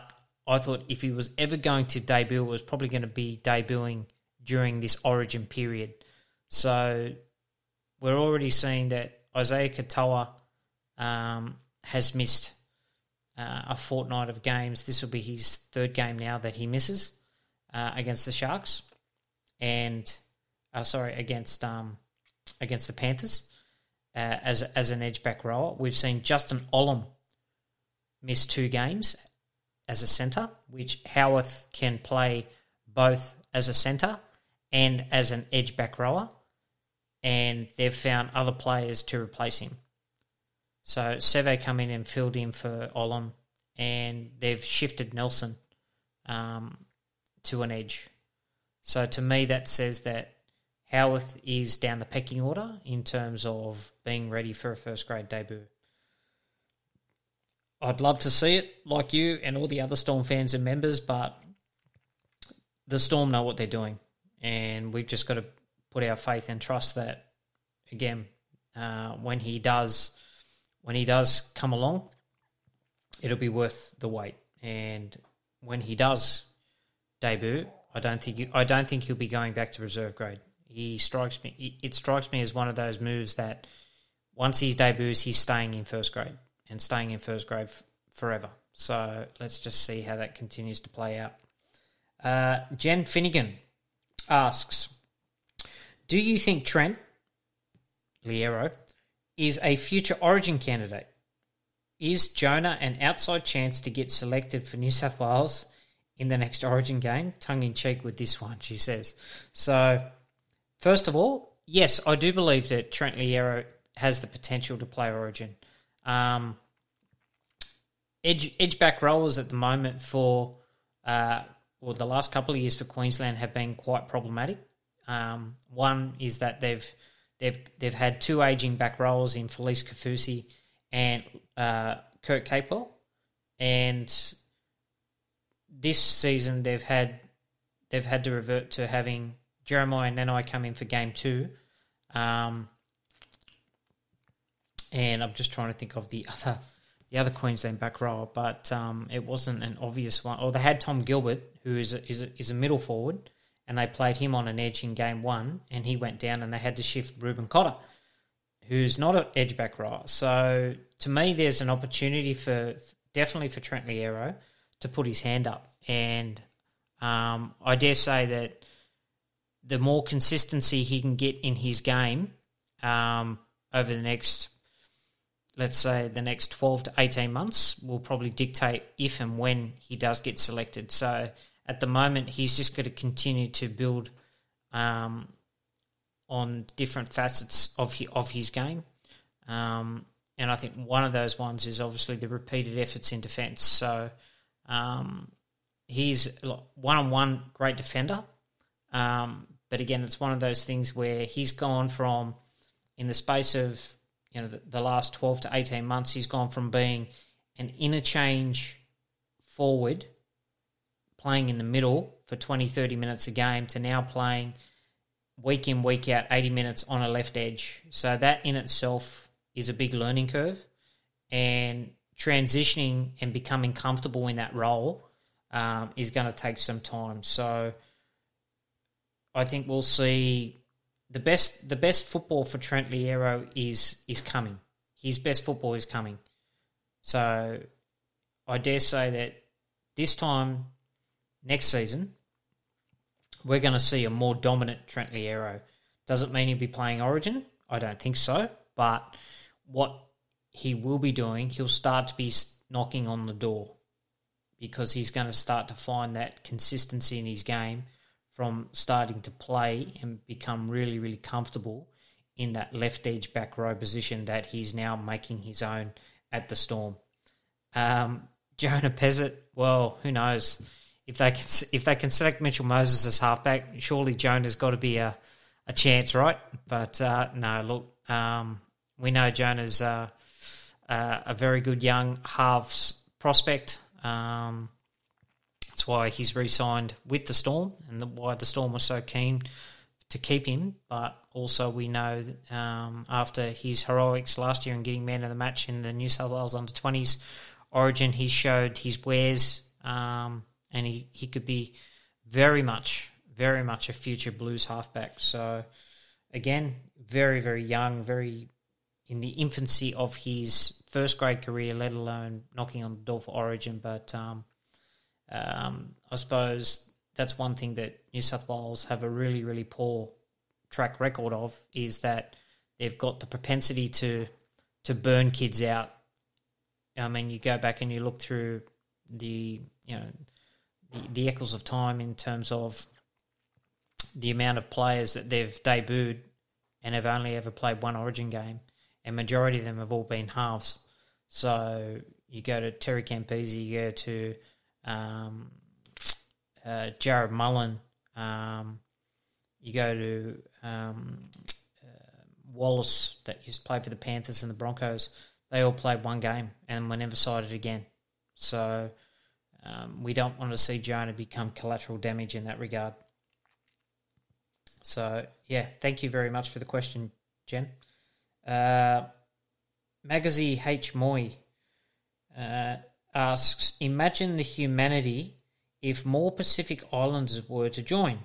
I thought if he was ever going to debut, it was probably going to be debuting during this Origin period. So we're already seeing that Isaiah Katoa um, has missed uh, a fortnight of games. This will be his third game now that he misses uh, against the Sharks, and uh, sorry against um, against the Panthers uh, as as an edge back rower. We've seen Justin Olam miss two games as a centre, which Howarth can play both as a centre and as an edge back rower, and they've found other players to replace him. So Seve come in and filled in for Olam, and they've shifted Nelson um, to an edge. So to me, that says that Howarth is down the pecking order in terms of being ready for a first grade debut. I'd love to see it, like you and all the other Storm fans and members, but the Storm know what they're doing, and we've just got to put our faith and trust that again uh, when he does when he does come along, it'll be worth the wait. And when he does debut, I don't think I don't think he'll be going back to reserve grade. He strikes me. It strikes me as one of those moves that once he debuts, he's staying in first grade and staying in first grade f- forever. So let's just see how that continues to play out. Uh, Jen Finnegan asks, "Do you think Trent Loiero is a future Origin candidate? Is Jonah an outside chance to get selected for New South Wales in the next Origin game? Tongue in cheek with this one, she says. So, first of all, yes, I do believe that Trent Loiero has the potential to play Origin. Um, edge edge back rollers at the moment for uh, well the last couple of years for Queensland have been quite problematic. Um, one is that they've they've they've had two aging back rollers in Felise Kaufusi and uh, Kurt Capewell, and this season they've had they've had to revert to having Jeremiah and Nanai come in for game two. Um, and I'm just trying to think of the other the other Queensland back rower, but um, it wasn't an obvious one. Or they had Tom Gilbert, who is a, is a, is a middle forward, and they played him on an edge in game one, and he went down, and they had to shift Reuben Cotter, who's not an edge back rower. So to me, there's an opportunity for definitely for Trent Loiero to put his hand up, and um, I dare say that the more consistency he can get in his game um, over the next let's say the next 12 to 18 months will probably dictate if and when he does get selected. So at the moment, he's just going to continue to build um, on different facets of his, of his game. Um, and I think one of those ones is obviously the repeated efforts in defence. So um, he's one on one great defender. Um, but again, it's one of those things where he's gone from, in the space of you know the, the, last 12 to 18 months he's gone from being an interchange forward playing in the middle for 20 30 minutes a game to now playing week in week out 80 minutes on a left edge so that in itself is a big learning curve and transitioning and becoming comfortable in that role um, is going to take some time so I think we'll see the best the best football for Trent Loiero is is coming. His best football is coming. So I dare say that this time next season we're going to see a more dominant Trent Loiero. Does it mean he'll be playing Origin? I don't think so. But what he will be doing, he'll start to be knocking on the door because he's going to start to find that consistency in his game from starting to play and become really, really comfortable in that left edge back row position that he's now making his own at the Storm. Um, Jonah Pezet, well, who knows if they can if they can select Mitchell Moses as halfback? Surely Jonah's got to be a a chance, right? But uh, no, look, um, we know Jonah's uh, uh, a very good young halves prospect. Um, that's why he's re-signed with the Storm, and the, why the Storm was so keen to keep him. But also, we know that, um, after his heroics last year in getting man of the match in the New South Wales under twenties Origin, he showed his wares, um, and he, he could be very much, very much a future Blues halfback. So again, very, very young, very in the infancy of his first grade career, let alone knocking on the door for Origin. But um, um, I suppose that's one thing that New South Wales have a really, really poor track record of is that they've got the propensity to to burn kids out. I mean, you go back and you look through the you know the, the echoes of time in terms of the amount of players that they've debuted and have only ever played one Origin game, and majority of them have all been halves. So you go to Terry Campese, you go to um, uh, Jarrod Mullen, um, you go to um, uh, Wallace that used to play for the Panthers and the Broncos. They all played one game and were never sighted again. So um, we don't want to see Jonah become collateral damage in that regard. So yeah, thank you very much for the question, Jen. Uh, Magazi H Moy uh, asks: Imagine the humanity if more Pacific Islanders were to join,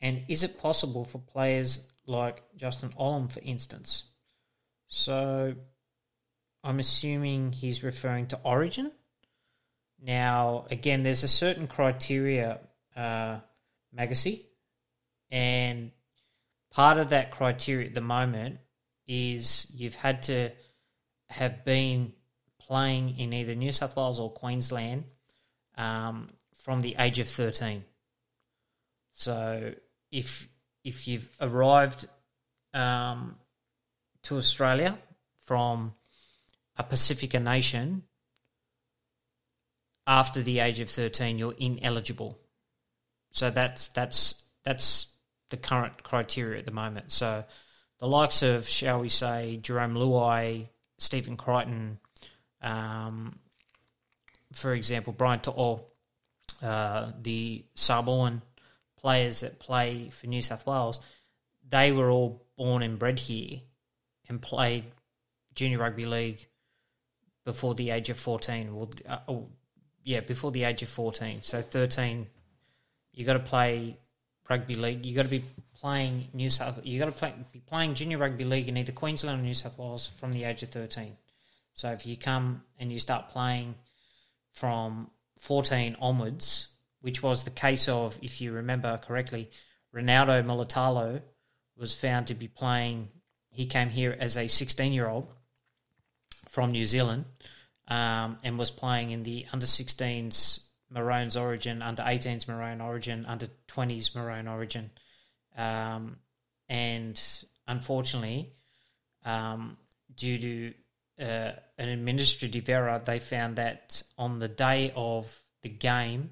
and is it possible for players like Justin Olam, for instance? So, I'm assuming he's referring to Origin. Now, again, there's a certain criteria, uh, Magacy, and part of that criteria at the moment is you've had to have been playing in either New South Wales or Queensland um, from the age of 13. So if if you've arrived um, to Australia from a Pacifica nation after the age of 13, you're ineligible. So that's that's that's the current criteria at the moment. So the likes of, shall we say, Jarome Luai, Stephen Crichton, um, for example, Brian To'o, uh, the Samoan players that play for New South Wales, they were all born and bred here and played junior rugby league before the age of 14. Well, uh, yeah, before the age of 14. So 13, you got to play rugby league. You got to be playing New South. You got to play, be playing junior rugby league in either Queensland or New South Wales from the age of 13. So if you come and you start playing from 14 onwards, which was the case of, if you remember correctly, Ronaldo Mulitalo was found to be playing. He came here as a 16 year old from New Zealand um, and was playing in the under 16s Maroons Origin, under 18s Maroon Origin, under 20s Maroon Origin. Um, and unfortunately, um, due to uh, an administrative error, they found that on the day of the game,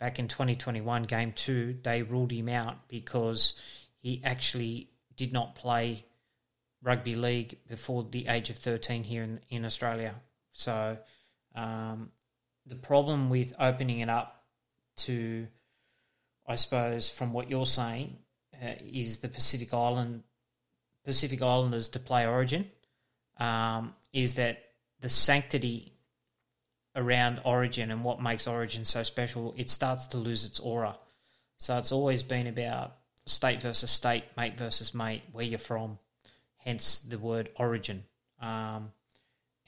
back in 2021, game two, they ruled him out because he actually did not play rugby league before the age of 13 here in, in Australia. So um, the problem with opening it up to, I suppose, from what you're saying, uh, is the Pacific Island Pacific Islanders to play Origin. Um, is that the sanctity around Origin and what makes Origin so special? It starts to lose its aura. So it's always been about state versus state, mate versus mate, where you're from. Hence the word Origin. Um,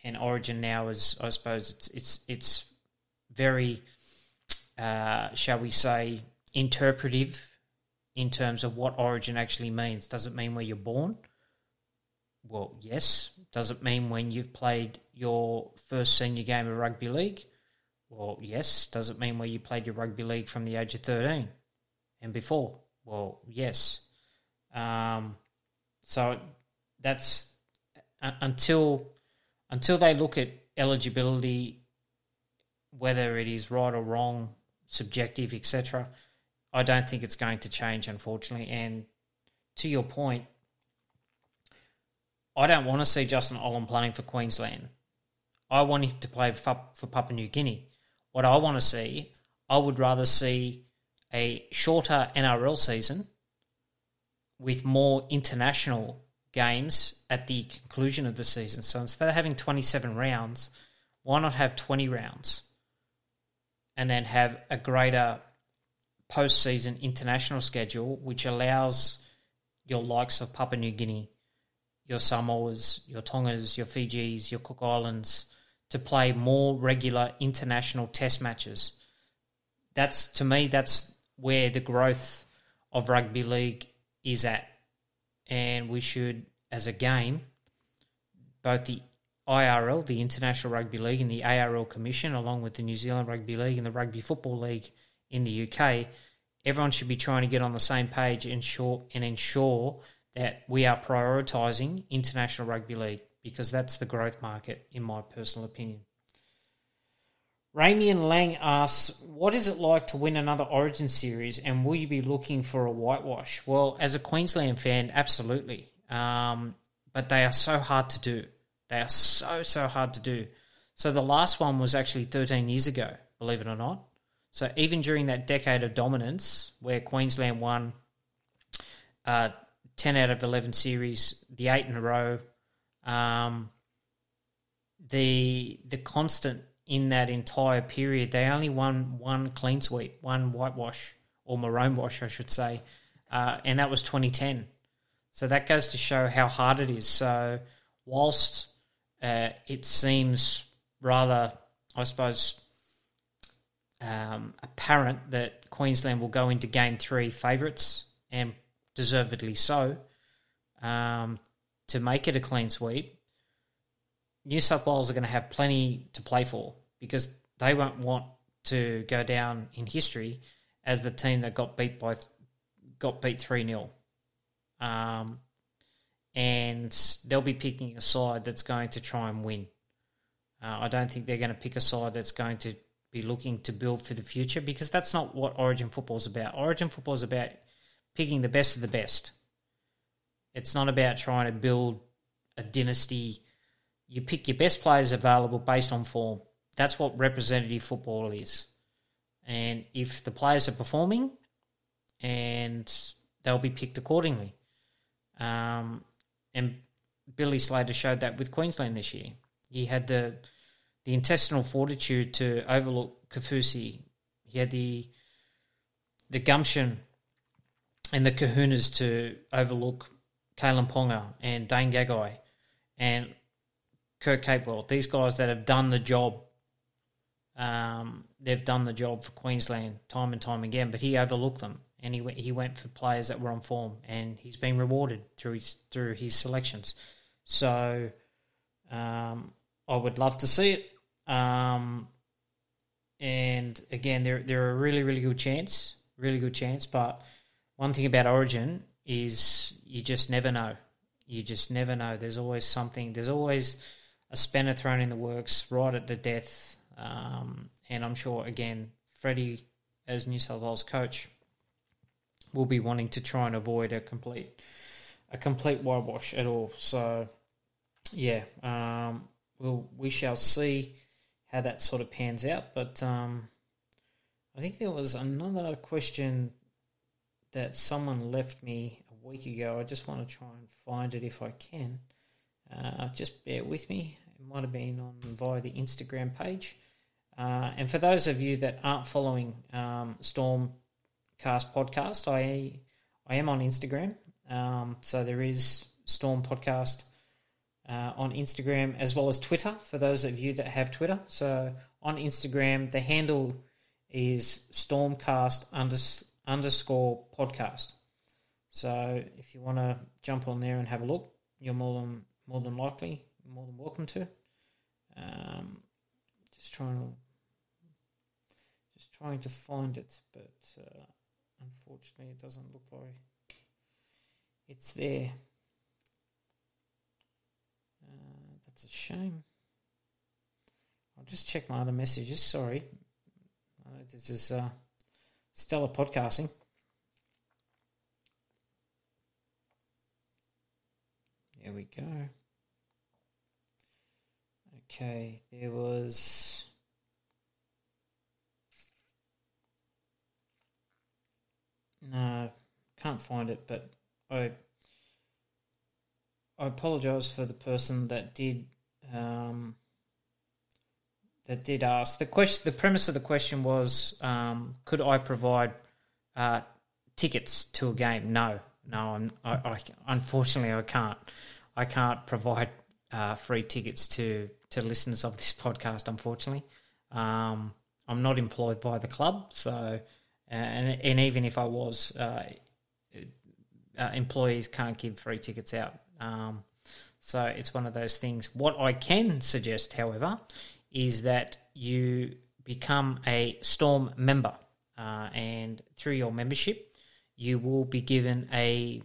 and Origin now is, I suppose, it's it's it's very, uh, shall we say, interpretive in terms of what origin actually means. Does it mean where you're born? Well, yes. Does it mean when you've played your first senior game of rugby league? Well, yes. Does it mean where you played your rugby league from the age of 13 and before? Well, yes. Um, so that's uh, until until they look at eligibility whether it is right or wrong, subjective, etc., I don't think it's going to change, unfortunately. And to your point, I don't want to see Justin Olam playing for Queensland. I want him to play for Papua New Guinea. What I want to see, I would rather see a shorter NRL season with more international games at the conclusion of the season. So instead of having 27 rounds, why not have 20 rounds? and then have a greater postseason international schedule, which allows your likes of Papua New Guinea, your Samoas, your Tongas, your Fijis, your Cook Islands to play more regular international test matches. That's to me that's where the growth of rugby league is at. And we should as a game both the IRL, the International Rugby League, and the ARL Commission, along with the New Zealand Rugby League and the Rugby Football League in the UK, everyone should be trying to get on the same page and ensure, and ensure that we are prioritising International Rugby League because that's the growth market, in my personal opinion. Ramian Lang asks, What is it like to win another Origin series and will you be looking for a whitewash? Well, as a Queensland fan, absolutely. Um, but they are so hard to do. They are so, so hard to do. So the last one was actually 13 years ago, believe it or not. So even during that decade of dominance, where Queensland won uh, 10 out of 11 series, the eight in a row, um, the the constant in that entire period, they only won one clean sweep, one whitewash or maroon wash, I should say, uh, and that was 2010. So that goes to show how hard it is. So whilst uh, it seems rather, I suppose, um, apparent that Queensland will go into Game Three favourites and deservedly so um, to make it a clean sweep. New South Wales are going to have plenty to play for because they won't want to go down in history as the team that got beat by got beat three 0 um, and they'll be picking a side that's going to try and win. Uh, I don't think they're going to pick a side that's going to be looking to build for the future because that's not what Origin football is about. Origin football is about picking the best of the best. It's not about trying to build a dynasty. You pick your best players available based on form. That's what representative football is. And if the players are performing, and they'll be picked accordingly. Um, and Billy Slater showed that with Queensland this year. He had the the intestinal fortitude to overlook Kaufusi. He had the the gumption and the kahunas to overlook Kalyn Ponga and Dane Gagai and Kurt Capewell. These guys that have done the job. Um, they've done the job for Queensland time and time again, but he overlooked them and he went, he went for players that were on form, and he's been rewarded through his through his selections. So um, I would love to see it. Um, and again, they're they're a really really good chance, really good chance. But one thing about Origin is you just never know. You just never know. There's always something. There's always a spanner thrown in the works right at the death. Um, and I'm sure again, Freddie as New South Wales coach will be wanting to try and avoid a complete a complete whitewash at all. So yeah, um, we'll we shall see how that sort of pans out. But um, I think there was another question that someone left me a week ago. I just want to try and find it if I can. Uh, just bear with me. It might have been on via the Instagram page. Uh, and for those of you that aren't following um, Storm Cast podcast. I I am on Instagram, um, so there is Storm Podcast uh, on Instagram as well as Twitter for those of you that have Twitter. So on Instagram, the handle is Stormcast unders- underscore podcast. So if you want to jump on there and have a look, you're more than more than likely more than welcome to. Um, just trying to just trying to find it, but. Uh, Unfortunately, it doesn't look like it's there. Uh, that's a shame. I'll just check my other messages. Sorry. Uh, this is uh, stellar podcasting. There we go. Okay, there was. No, can't find it, but I I apologise for the person that did um, that did ask the question. The premise of the question was, um, could I provide uh, tickets to a game? No, no, I'm, I, I, unfortunately, I can't. I can't provide uh, free tickets to to listeners of this podcast. Unfortunately, um, I'm not employed by the club, so and and even if I was, uh, uh, employees can't give free tickets out. Um, so it's one of those things. What I can suggest, however, is that you become a Storm member, uh, and through your membership, you will be given a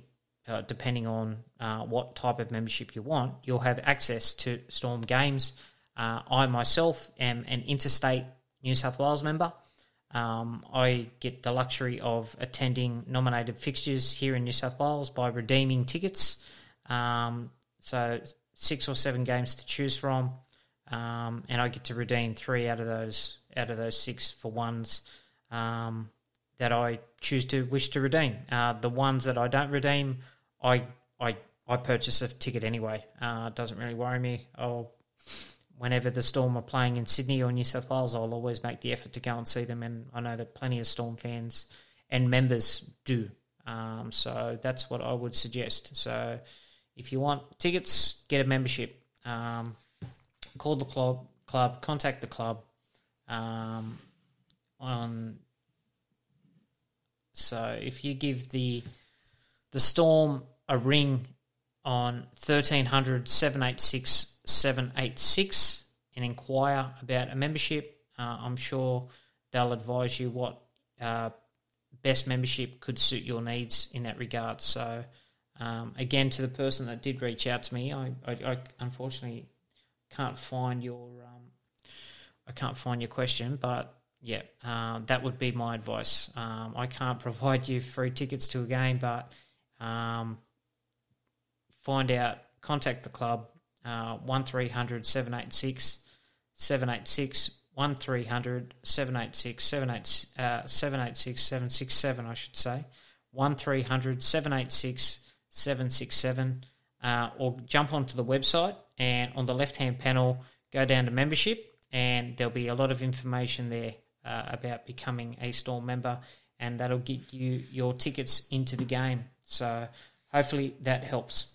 uh, depending on uh, what type of membership you want, you'll have access to Storm games. Uh, I myself am an interstate New South Wales member. Um, I get the luxury of attending nominated fixtures here in New South Wales by redeeming tickets. Um, so six or seven games to choose from, um, and I get to redeem three out of those out of those six for ones um, that I choose to wish to redeem. Uh, the ones that I don't redeem, I I I purchase a ticket anyway. Uh, it doesn't really worry me. I'll whenever the Storm are playing in Sydney or New South Wales, I'll always make the effort to go and see them, and I know that plenty of Storm fans and members do. Um, so that's what I would suggest. So if you want tickets, get a membership. Um, call the club, club, contact the club. Um, on so if you give the the Storm a ring on 1300 786 786 and inquire about a membership. Uh, I'm sure they'll advise you what uh, best membership could suit your needs in that regard. So, um, again, to the person that did reach out to me, I, I, I unfortunately can't find your um, I can't find your question, but yeah, uh, that would be my advice. Um, I can't provide you free tickets to a game, but um, find out, contact the club, uh, 1300 786 786 1300 786 786 767, I should say. 1300 786 767. Uh, or jump onto the website and on the left hand panel, go down to membership, and there'll be a lot of information there uh, about becoming a Storm member, and that'll get you your tickets into the game. So hopefully that helps.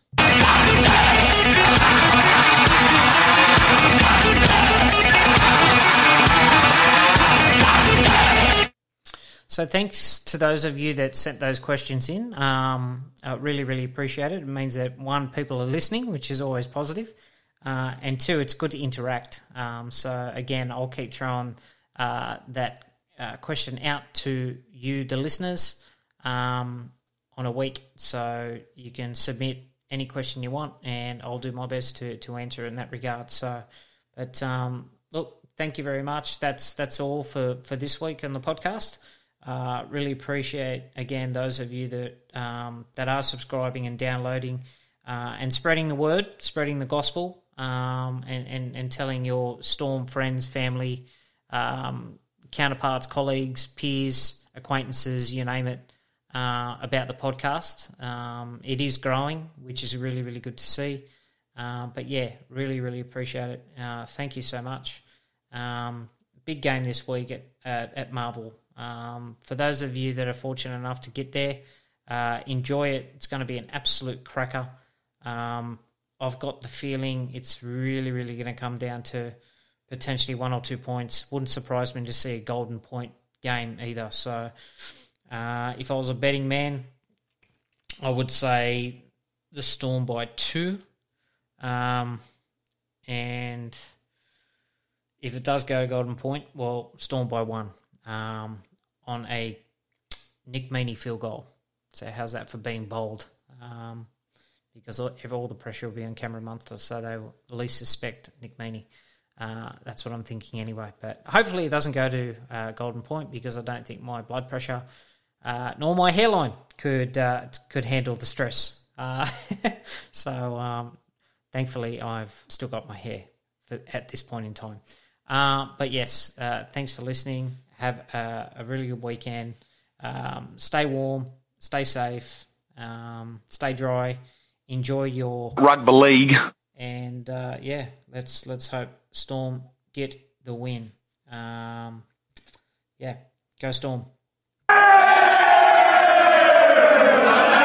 So thanks to those of you that sent those questions in. Um, I really, really appreciate it. It means that one, people are listening, which is always positive, uh, and two, it's good to interact. Um, so again, I'll keep throwing uh, that uh, question out to you, the listeners, um, on a week. So you can submit any question you want, and I'll do my best to, to answer in that regard. So, but um, look, thank you very much. That's that's all for, for this week on the podcast. Uh, really appreciate again those of you that um, that are subscribing and downloading uh, and spreading the word, spreading the gospel, um, and, and and telling your storm friends, family, um, counterparts, colleagues, peers, acquaintances, you name it, uh, about the podcast. Um, it is growing, which is really, really good to see. Uh, but yeah, really, really appreciate it. Uh, thank you so much. Um, big game this week at, at, at Marvel. Um, for those of you that are fortunate enough to get there, uh, enjoy it. It's going to be an absolute cracker. Um, I've got the feeling it's really, really going to come down to potentially one or two points. Wouldn't surprise me to see a golden point game either. So, uh, if I was a betting man, I would say the Storm by two. Um, and if it does go golden point, well, Storm by one um, on a Nick Meaney field goal. So, how's that for being bold? Um, because all, the pressure will be on Cameron Munster, so they will at least suspect Nick Meaney. Uh, that's what I'm thinking anyway. But hopefully it doesn't go to uh, Golden Point because I don't think my blood pressure uh, nor my hairline could uh, could handle the stress. Uh, so um, thankfully I've still got my hair for, at this point in time. Uh, but yes, thanks for listening. Have a, a really good weekend. Um, stay warm, stay safe, um, stay dry. Enjoy your rugby league. And yeah, let's let's hope Storm get the win. Um, yeah, go Storm. America!